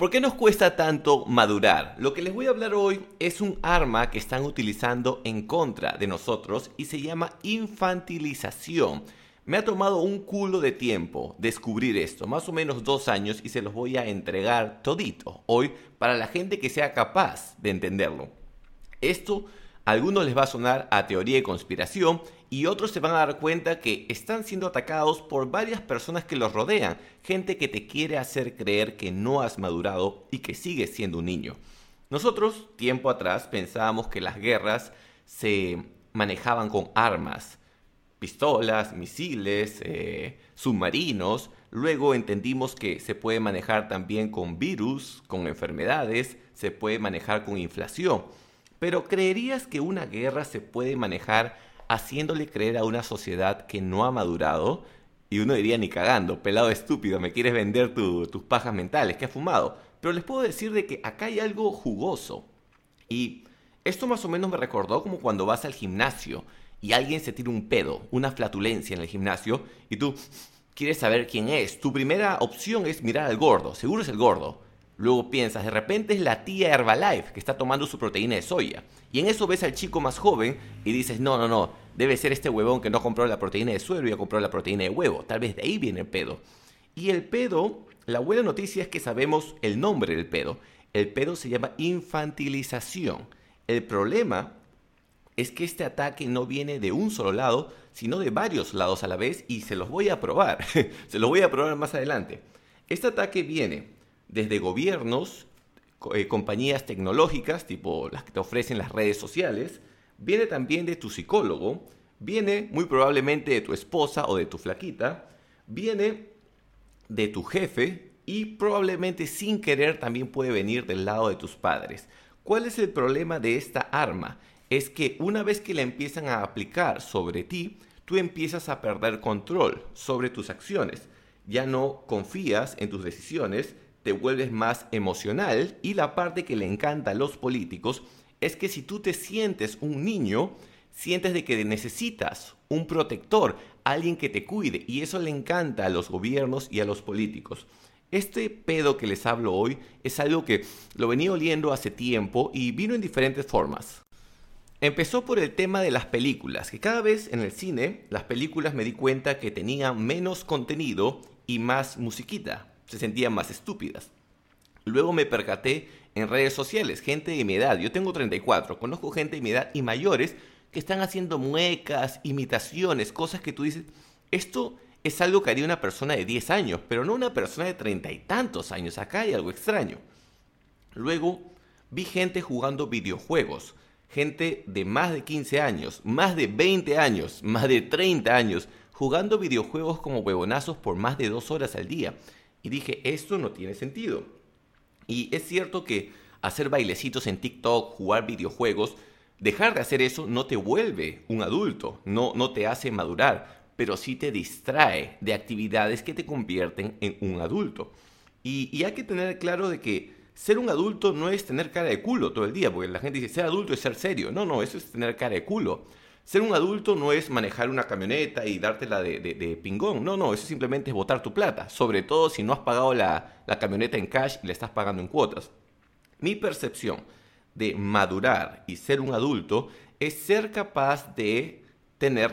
¿Por qué nos cuesta tanto madurar? Lo que les voy a hablar hoy es un arma que están utilizando en contra de nosotros y se llama infantilización. Me ha tomado un culo de tiempo descubrir esto, más o menos dos años, y se los voy a entregar todito hoy para la gente que sea capaz de entenderlo. Esto algunos les va a sonar a teoría de conspiración y otros se van a dar cuenta que están siendo atacados por varias personas que los rodean, gente que te quiere hacer creer que no has madurado y que sigues siendo un niño. Nosotros, tiempo atrás, pensábamos que las guerras se manejaban con armas, pistolas, misiles, eh, submarinos. Luego entendimos que se puede manejar también con virus, con enfermedades, se puede manejar con inflación. Pero ¿creerías que una guerra se puede manejar haciéndole creer a una sociedad que no ha madurado? Y uno diría ni cagando, pelado estúpido, me quieres vender tus pajas mentales, que has fumado. Pero les puedo decir de que acá hay algo jugoso. Y esto más o menos me recordó como cuando vas al gimnasio y alguien se tira un pedo, una flatulencia en el gimnasio, y tú quieres saber quién es. Tu primera opción es mirar al gordo, seguro es el gordo. Luego piensas, de repente es la tía Herbalife que está tomando su proteína de soya. Y en eso ves al chico más joven y dices, no, no, no, debe ser este huevón que no compró la proteína de suero y ya compró la proteína de huevo. Tal vez de ahí viene el pedo. Y el pedo, la buena noticia es que sabemos el nombre del pedo. El pedo se llama infantilización. El problema es que este ataque no viene de un solo lado, sino de varios lados a la vez y se los voy a probar. se los voy a probar más adelante. Este ataque viene desde gobiernos, eh, compañías tecnológicas, tipo las que te ofrecen las redes sociales, viene también de tu psicólogo, viene muy probablemente de tu esposa o de tu flaquita, viene de tu jefe y probablemente sin querer también puede venir del lado de tus padres. ¿Cuál es el problema de esta arma? Es que una vez que la empiezan a aplicar sobre ti, tú empiezas a perder control sobre tus acciones. Ya no confías en tus decisiones, te vuelves más emocional y la parte que le encanta a los políticos es que si tú te sientes un niño, sientes de que necesitas un protector, alguien que te cuide y eso le encanta a los gobiernos y a los políticos. Este pedo que les hablo hoy es algo que lo venía oliendo hace tiempo y vino en diferentes formas. Empezó por el tema de las películas, que cada vez en el cine las películas me di cuenta que tenían menos contenido y más musiquita se sentían más estúpidas. Luego me percaté en redes sociales, gente de mi edad, yo tengo 34, conozco gente de mi edad y mayores que están haciendo muecas, imitaciones, cosas que tú dices, esto es algo que haría una persona de 10 años, pero no una persona de treinta y tantos años, acá hay algo extraño. Luego vi gente jugando videojuegos, gente de más de 15 años, más de 20 años, más de 30 años, jugando videojuegos como huevonazos por más de dos horas al día. Y dije, esto no tiene sentido. Y es cierto que hacer bailecitos en TikTok, jugar videojuegos, dejar de hacer eso no te vuelve un adulto, no, no te hace madurar, pero sí te distrae de actividades que te convierten en un adulto. Y, hay que tener claro de que ser un adulto no es tener cara de culo todo el día, porque la gente dice, ser adulto es ser serio. No, no, eso es tener cara de culo. Ser un adulto no es manejar una camioneta y dártela de, de, pingón. No, no, eso simplemente es botar tu plata. Sobre todo si no has pagado la, la camioneta en cash y la estás pagando en cuotas. Mi percepción de madurar y ser un adulto es ser capaz de tener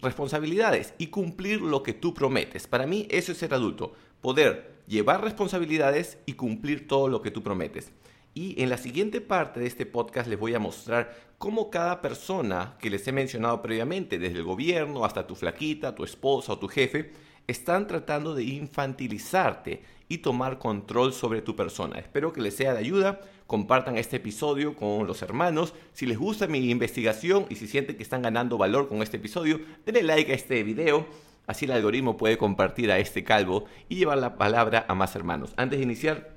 responsabilidades y cumplir lo que tú prometes. Para mí eso es ser adulto, poder llevar responsabilidades y cumplir todo lo que tú prometes. Y en la siguiente parte de este podcast les voy a mostrar cómo cada persona que les he mencionado previamente, desde el gobierno hasta tu flaquita, tu esposa o tu jefe, están tratando de infantilizarte y tomar control sobre tu persona. Espero que les sea de ayuda. Compartan este episodio con los hermanos. Si les gusta mi investigación y si sienten que están ganando valor con este episodio, denle like a este video. Así el algoritmo puede compartir a este calvo y llevar la palabra a más hermanos. Antes de iniciar,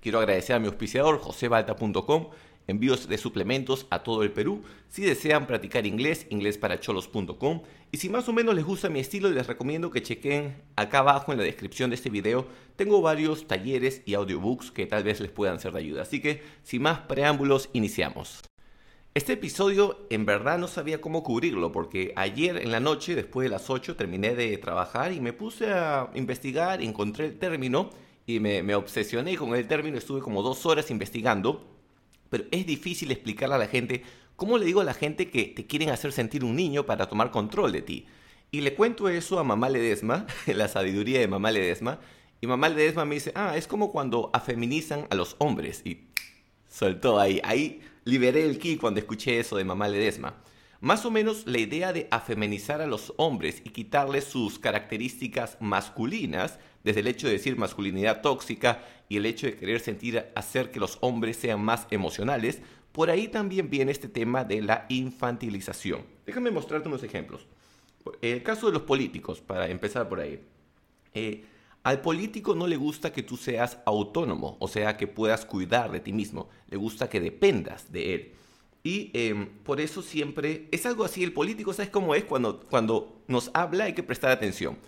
Quiero agradecer a mi auspiciador, josebalta.com, envíos de suplementos a todo el Perú. Si desean practicar inglés, inglesparacholos.com. Y si más o menos les gusta mi estilo, les recomiendo que chequen acá abajo en la descripción de este video. Tengo varios talleres y audiobooks que tal vez les puedan ser de ayuda. Así que, sin más preámbulos, iniciamos. Este episodio en verdad no sabía cómo cubrirlo porque ayer en la noche, después de las 8, terminé de trabajar y me puse a investigar, encontré el término y me, obsesioné con el término, estuve como dos horas investigando, pero es difícil explicarle a la gente cómo le digo a la gente que te quieren hacer sentir un niño para tomar control de ti. Y le cuento eso a mamá Ledesma, la sabiduría de mamá Ledesma, y mamá Ledesma me dice, ah, es como cuando afeminizan a los hombres. Y soltó ahí, ahí liberé el ki cuando escuché eso de mamá Ledesma. Más o menos la idea de afeminizar a los hombres y quitarles sus características masculinas, desde el hecho de decir masculinidad tóxica y el hecho de querer sentir hacer que los hombres sean más emocionales, por ahí también viene este tema de la infantilización. Déjame mostrarte unos ejemplos. El caso de los políticos, para empezar por ahí. Eh, al político no le gusta que tú seas autónomo, o sea, que puedas cuidar de ti mismo. Le gusta que dependas de él. Y em, por eso siempre es algo así. El político, ¿sabes cómo es? Cuando, cuando nos habla hay que prestar atención.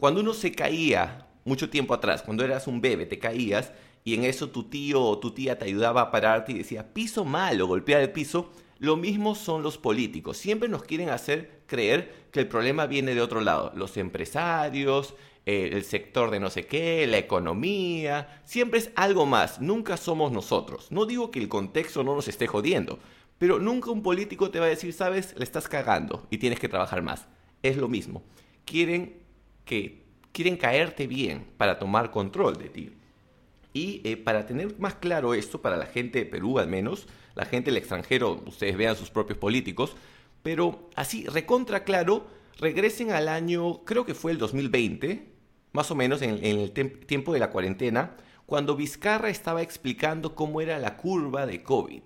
Cuando uno se caía mucho tiempo atrás, cuando eras un bebé, te caías y en eso tu tío o tu tía te ayudaba a pararte y decía piso malo, golpear el piso. Lo mismo son los políticos. Siempre nos quieren hacer creer que el problema viene de otro lado. Los empresarios, eh, el sector de no sé qué, la economía. Siempre es algo más. Nunca somos nosotros. No digo que el contexto no nos esté jodiendo. Pero nunca un político te va a decir, sabes, le estás cagando y tienes que trabajar más. Es lo mismo. Quieren quieren caerte bien para tomar control de ti. Y eh, para tener más claro esto, para la gente de Perú al menos, la gente del extranjero, ustedes vean sus propios políticos, pero así, recontra claro, regresen al año, creo que fue el 2020, más o menos en, en el tiempo de la cuarentena, cuando Vizcarra estaba explicando cómo era la curva de COVID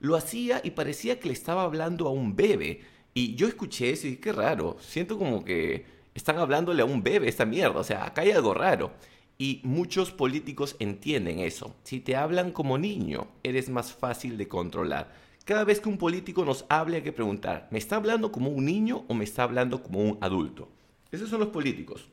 lo hacía y parecía que le estaba hablando a un bebé. Y yo escuché eso y dije, qué raro, siento como que están hablándole a un bebé esta mierda, o sea, acá hay algo raro. Y muchos políticos entienden eso. Si te hablan como niño, eres más fácil de controlar. Cada vez que un político nos hable hay que preguntar, ¿me está hablando como un niño o me está hablando como un adulto? Esos son los políticos.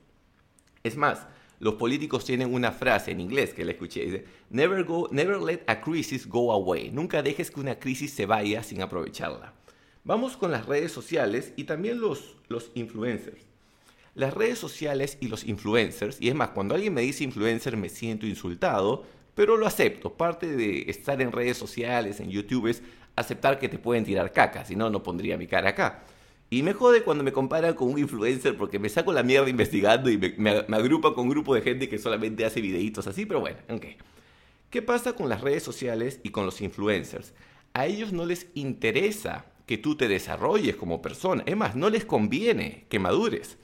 Es más, los políticos tienen una frase en inglés que le escuché, never, go, never let a crisis go away, nunca dejes que una crisis se vaya sin aprovecharla. Vamos con las redes sociales y también los influencers. Las redes sociales y los influencers, y es más, cuando alguien me dice influencer me siento insultado, pero lo acepto. Parte de estar en redes sociales, en YouTube, es aceptar que te pueden tirar caca, si no, no pondría mi cara acá. Y me jode cuando me comparan con un influencer porque me saco la mierda investigando y me, agrupa con un grupo de gente que solamente hace videitos así, pero bueno, ok. ¿Qué pasa con las redes sociales y con los influencers? A ellos no les interesa que tú te desarrolles como persona. Es más, no les conviene que madures.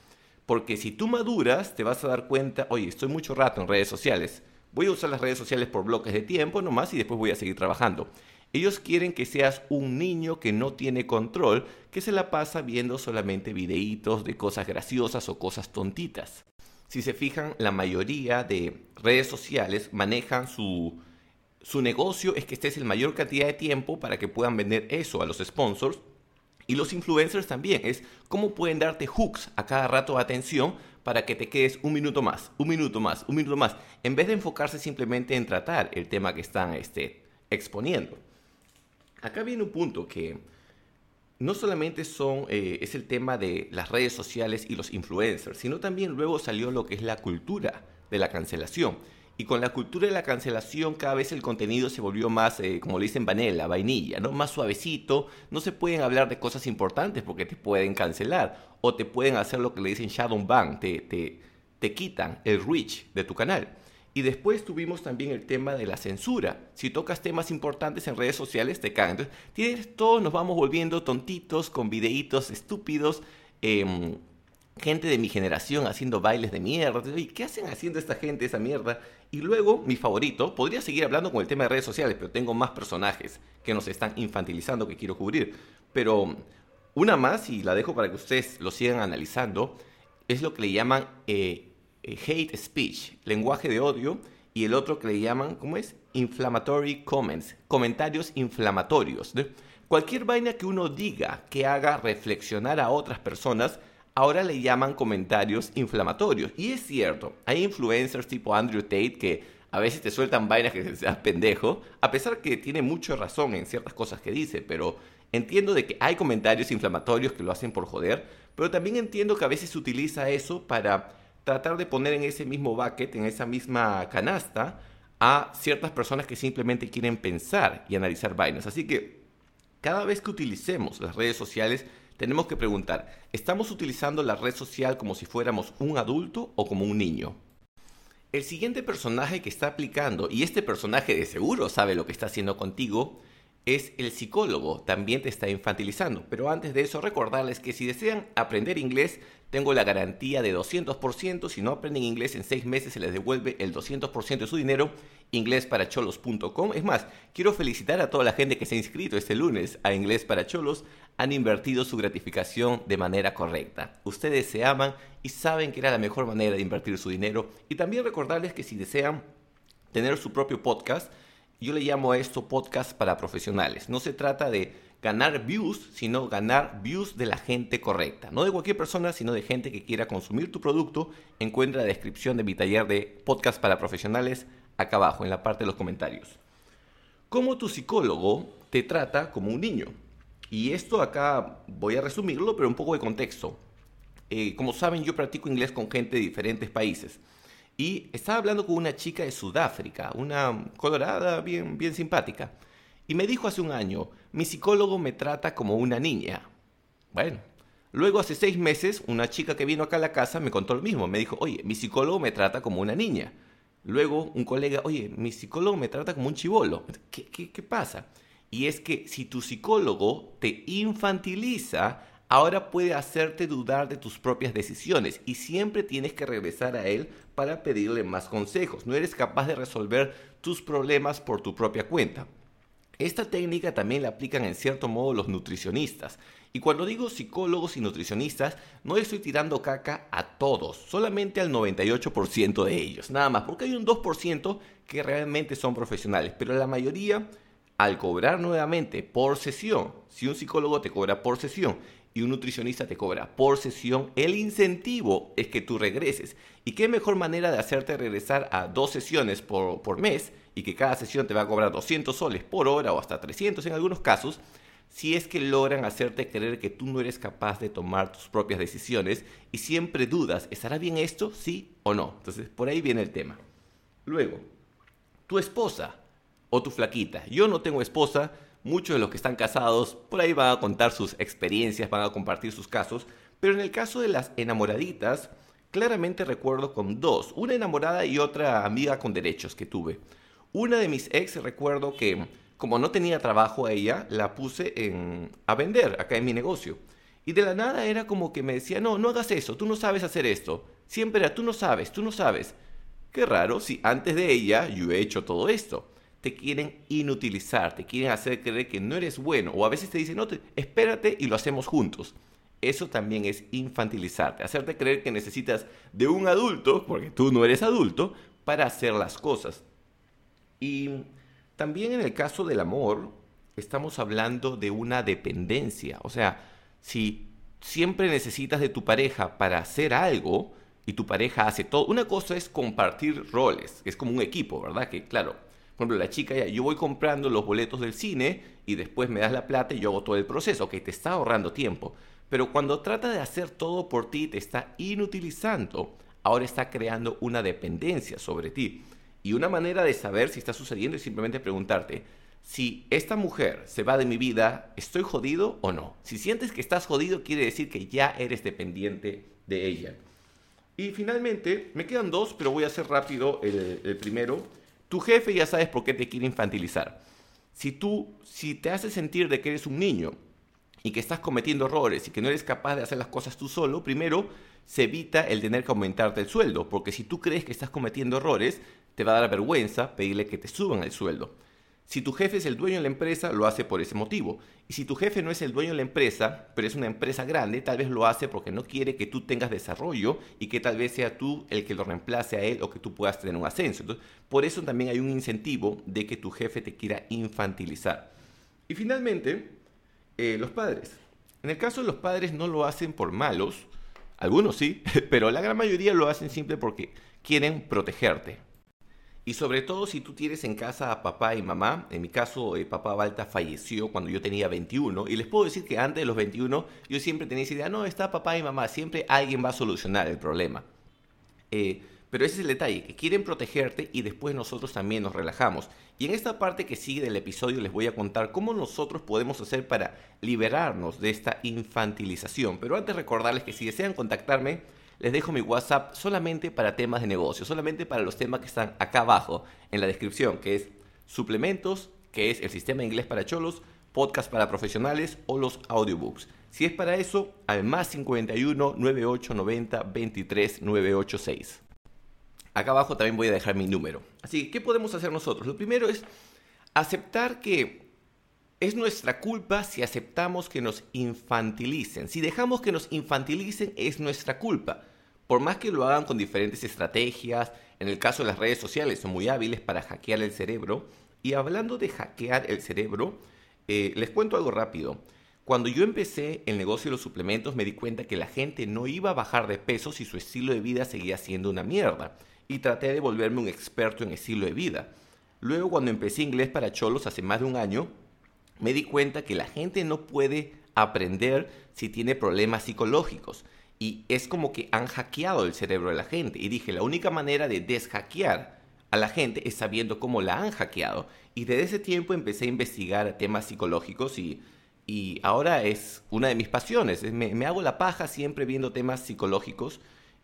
Porque si tú maduras, te vas a dar cuenta, oye, estoy mucho rato en redes sociales. Voy a usar las redes sociales por bloques de tiempo nomás y después voy a seguir trabajando. Ellos quieren que seas un niño que no tiene control, que se la pasa viendo solamente videitos de cosas graciosas o cosas tontitas. Si se fijan, la mayoría de redes sociales manejan su, su negocio es que estés el mayor cantidad de tiempo para que puedan vender eso a los sponsors. Y los influencers también, es cómo pueden darte hooks a cada rato de atención para que te quedes un minuto más, un minuto más, un minuto más, en vez de enfocarse simplemente en tratar el tema que están este, exponiendo acá viene un punto que no solamente son, eh, es el tema de las redes sociales y los influencers, sino también luego salió lo que es la cultura de la cancelación. Y con la cultura de la cancelación cada vez el contenido se volvió más, eh, como le dicen, vanilla, vainilla, ¿no? Más suavecito. No se pueden hablar de cosas importantes porque te pueden cancelar. O te pueden hacer lo que le dicen shadow ban, te, te, te quitan el reach de tu canal. Y después tuvimos también el tema de la censura. Si tocas temas importantes en redes sociales, te cagan. Entonces, tienes, todos nos vamos volviendo tontitos con videitos estúpidos. Em, gente de mi generación haciendo bailes de mierda. ¿Y qué hacen haciendo esta gente esa mierda? Y luego, mi favorito, podría seguir hablando con el tema de redes sociales, pero tengo más personajes que nos están infantilizando que quiero cubrir. Pero una más, y la dejo para que ustedes lo sigan analizando, es lo que le llaman eh, eh, hate speech, lenguaje de odio, y el otro que le llaman, ¿cómo es? Inflammatory comments, comentarios inflamatorios. Cualquier vaina que uno diga que haga reflexionar a otras personas, ahora le llaman comentarios inflamatorios. Y es cierto, hay influencers tipo Andrew Tate que a veces te sueltan vainas que seas pendejo, a pesar que tiene mucha razón en ciertas cosas que dice, pero entiendo de que hay comentarios inflamatorios que lo hacen por joder, pero también entiendo que a veces se utiliza eso para tratar de poner en ese mismo bucket, en esa misma canasta, a ciertas personas que simplemente quieren pensar y analizar vainas. Así que cada vez que utilicemos las redes sociales, tenemos que preguntar, ¿estamos utilizando la red social como si fuéramos un adulto o como un niño? El siguiente personaje que está aplicando, y este personaje de seguro sabe lo que está haciendo contigo, es el psicólogo, también te está infantilizando. Pero antes de eso, recordarles que si desean aprender inglés, tengo la garantía de 200%. Si no aprenden inglés en 6 meses, se les devuelve el 200% de su dinero. Inglesparacholos.com. Es más, quiero felicitar a toda la gente que se ha inscrito este lunes a Inglés para Cholos. Han invertido su gratificación de manera correcta. Ustedes se aman y saben que era la mejor manera de invertir su dinero. Y también recordarles que si desean tener su propio podcast, yo le llamo a esto podcast para profesionales. No se trata de ganar views, sino ganar views de la gente correcta. No de cualquier persona, sino de gente que quiera consumir tu producto. Encuentra la descripción de mi taller de podcast para profesionales acá abajo, en la parte de los comentarios. ¿Cómo tu psicólogo te trata como un niño? Y esto acá voy a resumirlo, pero un poco de contexto. Eh, como saben, yo practico inglés con gente de diferentes países. Y estaba hablando con una chica de Sudáfrica, una colorada bien, bien simpática. Y me dijo hace un año, mi psicólogo me trata como una niña. Bueno, luego hace seis meses, una chica que vino acá a la casa me contó lo mismo. Me dijo, oye, mi psicólogo me trata como una niña. Luego un colega, oye, mi psicólogo me trata como un chivolo. ¿Qué, qué, qué pasa? Y es que si tu psicólogo te infantiliza, ahora puede hacerte dudar de tus propias decisiones y siempre tienes que regresar a él para pedirle más consejos. No eres capaz de resolver tus problemas por tu propia cuenta. Esta técnica también la aplican en cierto modo los nutricionistas. Y cuando digo psicólogos y nutricionistas, no estoy tirando caca a todos, solamente al 98% de ellos, nada más, porque hay un 2% que realmente son profesionales, pero la mayoría, al cobrar nuevamente por sesión, si un psicólogo te cobra por sesión y un nutricionista te cobra por sesión, el incentivo es que tú regreses. ¿Y qué mejor manera de hacerte regresar a dos sesiones por, por mes y que cada sesión te va a cobrar 200 soles por hora o hasta 300 en algunos casos? si es que logran hacerte creer que tú no eres capaz de tomar tus propias decisiones y siempre dudas, ¿estará bien esto? ¿Sí o no? Entonces, por ahí viene el tema. Luego, tu esposa o tu flaquita. Yo no tengo esposa, Muchos de los que están casados por ahí van a contar sus experiencias, van a compartir sus casos, pero en el caso de las enamoraditas, claramente recuerdo con dos, una enamorada y otra amiga con derechos que tuve. Una de mis ex recuerdo que como no tenía trabajo a ella, la puse a vender acá en mi negocio. Y de la nada era como que me decía, no, no hagas eso, tú no sabes hacer esto. Siempre era, tú no sabes, tú no sabes. Qué raro si antes de ella yo he hecho todo esto te quieren inutilizar, te quieren hacer creer que no eres bueno, o a veces te dicen, no, espérate y lo hacemos juntos. Eso también es infantilizarte, hacerte creer que necesitas de un adulto, porque tú no eres adulto, para hacer las cosas. Y también en el caso del amor, estamos hablando de una dependencia. O sea, si siempre necesitas de tu pareja para hacer algo y tu pareja hace todo, una cosa es compartir roles, es como un equipo, ¿verdad? Que claro, por ejemplo, la chica ya, yo voy comprando los boletos del cine y después me das la plata y yo hago todo el proceso. Ok, te está ahorrando tiempo. Pero cuando trata de hacer todo por ti, te está inutilizando. Ahora está creando una dependencia sobre ti. Y una manera de saber si está sucediendo es simplemente preguntarte, si esta mujer se va de mi vida, ¿estoy jodido o no? Si sientes que estás jodido, quiere decir que ya eres dependiente de ella. Y finalmente, me quedan dos, pero voy a hacer rápido el, primero. Tu jefe ya sabes por qué te quiere infantilizar. Si tú, si te hace sentir de que eres un niño y que estás cometiendo errores y que no eres capaz de hacer las cosas tú solo, primero se evita el tener que aumentarte el sueldo, porque si tú crees que estás cometiendo errores, te va a dar vergüenza pedirle que te suban el sueldo. Si tu jefe es el dueño de la empresa, lo hace por ese motivo. Y si tu jefe no es el dueño de la empresa, pero es una empresa grande, tal vez lo hace porque no quiere que tú tengas desarrollo y que tal vez sea tú el que lo reemplace a él o que tú puedas tener un ascenso. Por eso también hay un incentivo de que tu jefe te quiera infantilizar. Y finalmente, eh, los padres. En el caso de los padres no lo hacen por malos, algunos sí, pero la gran mayoría lo hacen simple porque quieren protegerte. Y sobre todo si tú tienes en casa a papá y mamá, en mi caso eh, papá Balta falleció cuando yo tenía 21 y les puedo decir que antes de los 21 yo siempre tenía esa idea, no, está papá y mamá, siempre alguien va a solucionar el problema. Eh, pero ese es el detalle, que quieren protegerte y después nosotros también nos relajamos. Y en esta parte que sigue del episodio les voy a contar cómo nosotros podemos hacer para liberarnos de esta infantilización. Pero antes recordarles que si desean contactarme, les dejo mi WhatsApp solamente para temas de negocio, solamente para los temas que están acá abajo en la descripción, que es suplementos, que es el sistema inglés para cholos, podcast para profesionales o los audiobooks. Si es para eso, al más 51 9890 23 986. Acá abajo también voy a dejar mi número. Así que, ¿qué podemos hacer nosotros? Lo primero es aceptar que es nuestra culpa si aceptamos que nos infantilicen. Si dejamos que nos infantilicen, es nuestra culpa. Por más que lo hagan con diferentes estrategias, en el caso de las redes sociales son muy hábiles para hackear el cerebro. Y hablando de hackear el cerebro, eh, les cuento algo rápido. Cuando yo empecé el negocio de los suplementos me di cuenta que la gente no iba a bajar de peso si su estilo de vida seguía siendo una mierda y traté de volverme un experto en estilo de vida. Luego cuando empecé inglés para cholos hace más de un año, me di cuenta que la gente no puede aprender si tiene problemas psicológicos. Y es como que han hackeado el cerebro de la gente. Y dije, la única manera de deshackear a la gente es sabiendo cómo la han hackeado. Y desde ese tiempo empecé a investigar temas psicológicos y, y ahora es una de mis pasiones. Me, me hago la paja siempre viendo temas psicológicos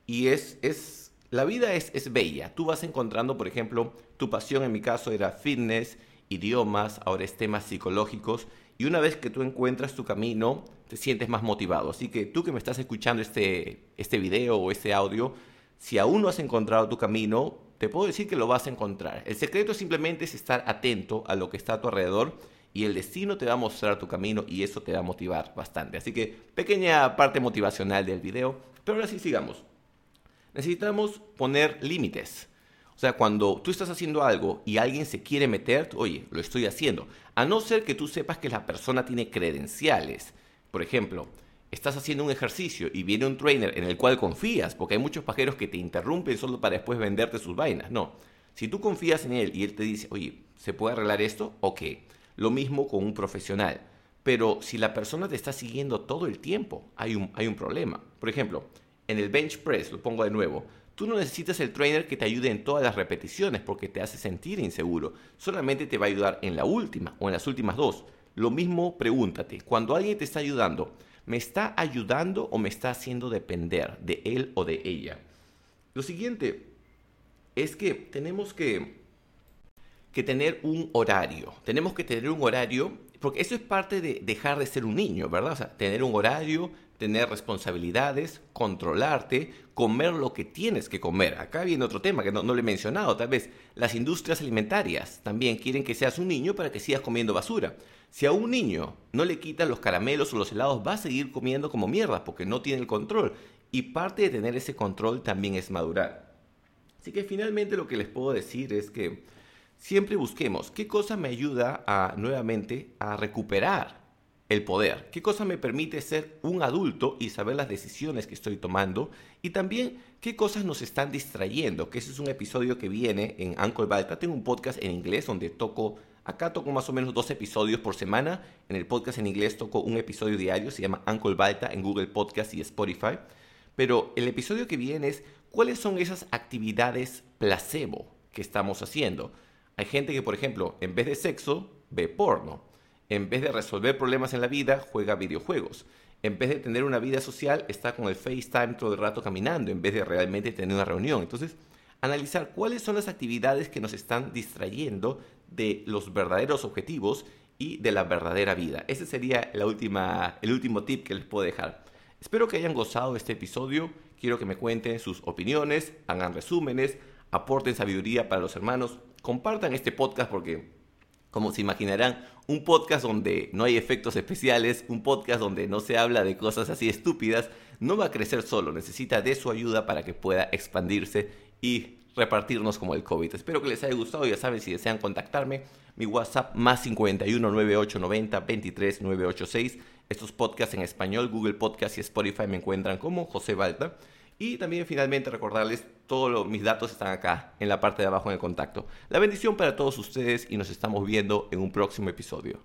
y es, es la vida es, es bella. Tú vas encontrando, por ejemplo, tu pasión en mi caso era fitness, idiomas, ahora es temas psicológicos. Y una vez que tú encuentras tu camino, te sientes más motivado. Así que tú que me estás escuchando este, este video o este audio, si aún no has encontrado tu camino, te puedo decir que lo vas a encontrar. El secreto simplemente es estar atento a lo que está a tu alrededor y el destino te va a mostrar tu camino y eso te va a motivar bastante. Así que pequeña parte motivacional del video, pero ahora sí sigamos necesitamos poner límites. O sea, cuando tú estás haciendo algo y alguien se quiere meter, oye, lo estoy haciendo. A no ser que tú sepas que la persona tiene credenciales. Por ejemplo, estás haciendo un ejercicio y viene un trainer en el cual confías, porque hay muchos pajeros que te interrumpen solo para después venderte sus vainas. No. Si tú confías en él y él te dice, oye, ¿se puede arreglar esto? Ok. Lo mismo con un profesional. Pero si la persona te está siguiendo todo el tiempo, hay un, hay un problema. Por ejemplo, en el bench press, lo pongo de nuevo, tú no necesitas el trainer que te ayude en todas las repeticiones porque te hace sentir inseguro. Solamente te va a ayudar en la última o en las últimas dos. Lo mismo pregúntate, cuando alguien te está ayudando, ¿me está ayudando o me está haciendo depender de él o de ella? Lo siguiente es que tenemos que, que tener un horario. Tenemos que tener un horario, porque eso es parte de dejar de ser un niño, ¿verdad? O sea, tener un horario, tener responsabilidades, controlarte, comer lo que tienes que comer. Acá viene otro tema que no, no, le he mencionado, tal vez las industrias alimentarias también quieren que seas un niño para que sigas comiendo basura. Si a un niño no le quitan los caramelos o los helados, va a seguir comiendo como mierda porque no tiene el control. Y parte de tener ese control también es madurar. Así que finalmente lo que les puedo decir es que siempre busquemos qué cosa me ayuda a nuevamente a recuperar el poder. ¿Qué cosa me permite ser un adulto y saber las decisiones que estoy tomando? Y también qué cosas nos están distrayendo, que ese es un episodio que viene en Uncle Balta. Tengo un podcast en inglés donde toco, acá toco más o menos dos episodios por semana. En el podcast en inglés toco un episodio diario, se llama Uncle Balta en Google Podcast y Spotify. Pero el episodio que viene es cuáles son esas actividades placebo que estamos haciendo. Hay gente que, por ejemplo, en vez de sexo, ve porno en vez de resolver problemas en la vida, juega videojuegos. En vez de tener una vida social, está con el FaceTime todo el rato caminando, en vez de realmente tener una reunión. Entonces, analizar cuáles son las actividades que nos están distrayendo de los verdaderos objetivos y de la verdadera vida. Ese sería la última, el último tip que les puedo dejar. Espero que hayan gozado este episodio. Quiero que me cuenten sus opiniones, hagan resúmenes, aporten sabiduría para los hermanos. Compartan este podcast porque como se imaginarán, un podcast donde no hay efectos especiales, un podcast donde no se habla de cosas así estúpidas, no va a crecer solo, necesita de su ayuda para que pueda expandirse y repartirnos como el COVID. Espero que les haya gustado, ya saben si desean contactarme, mi WhatsApp más 51 9890 23 986. Estos podcasts en español, Google Podcast y Spotify me encuentran como José Balta. Y también finalmente recordarles, todos mis datos están acá, en la parte de abajo en el contacto. La bendición para todos ustedes y nos estamos viendo en un próximo episodio.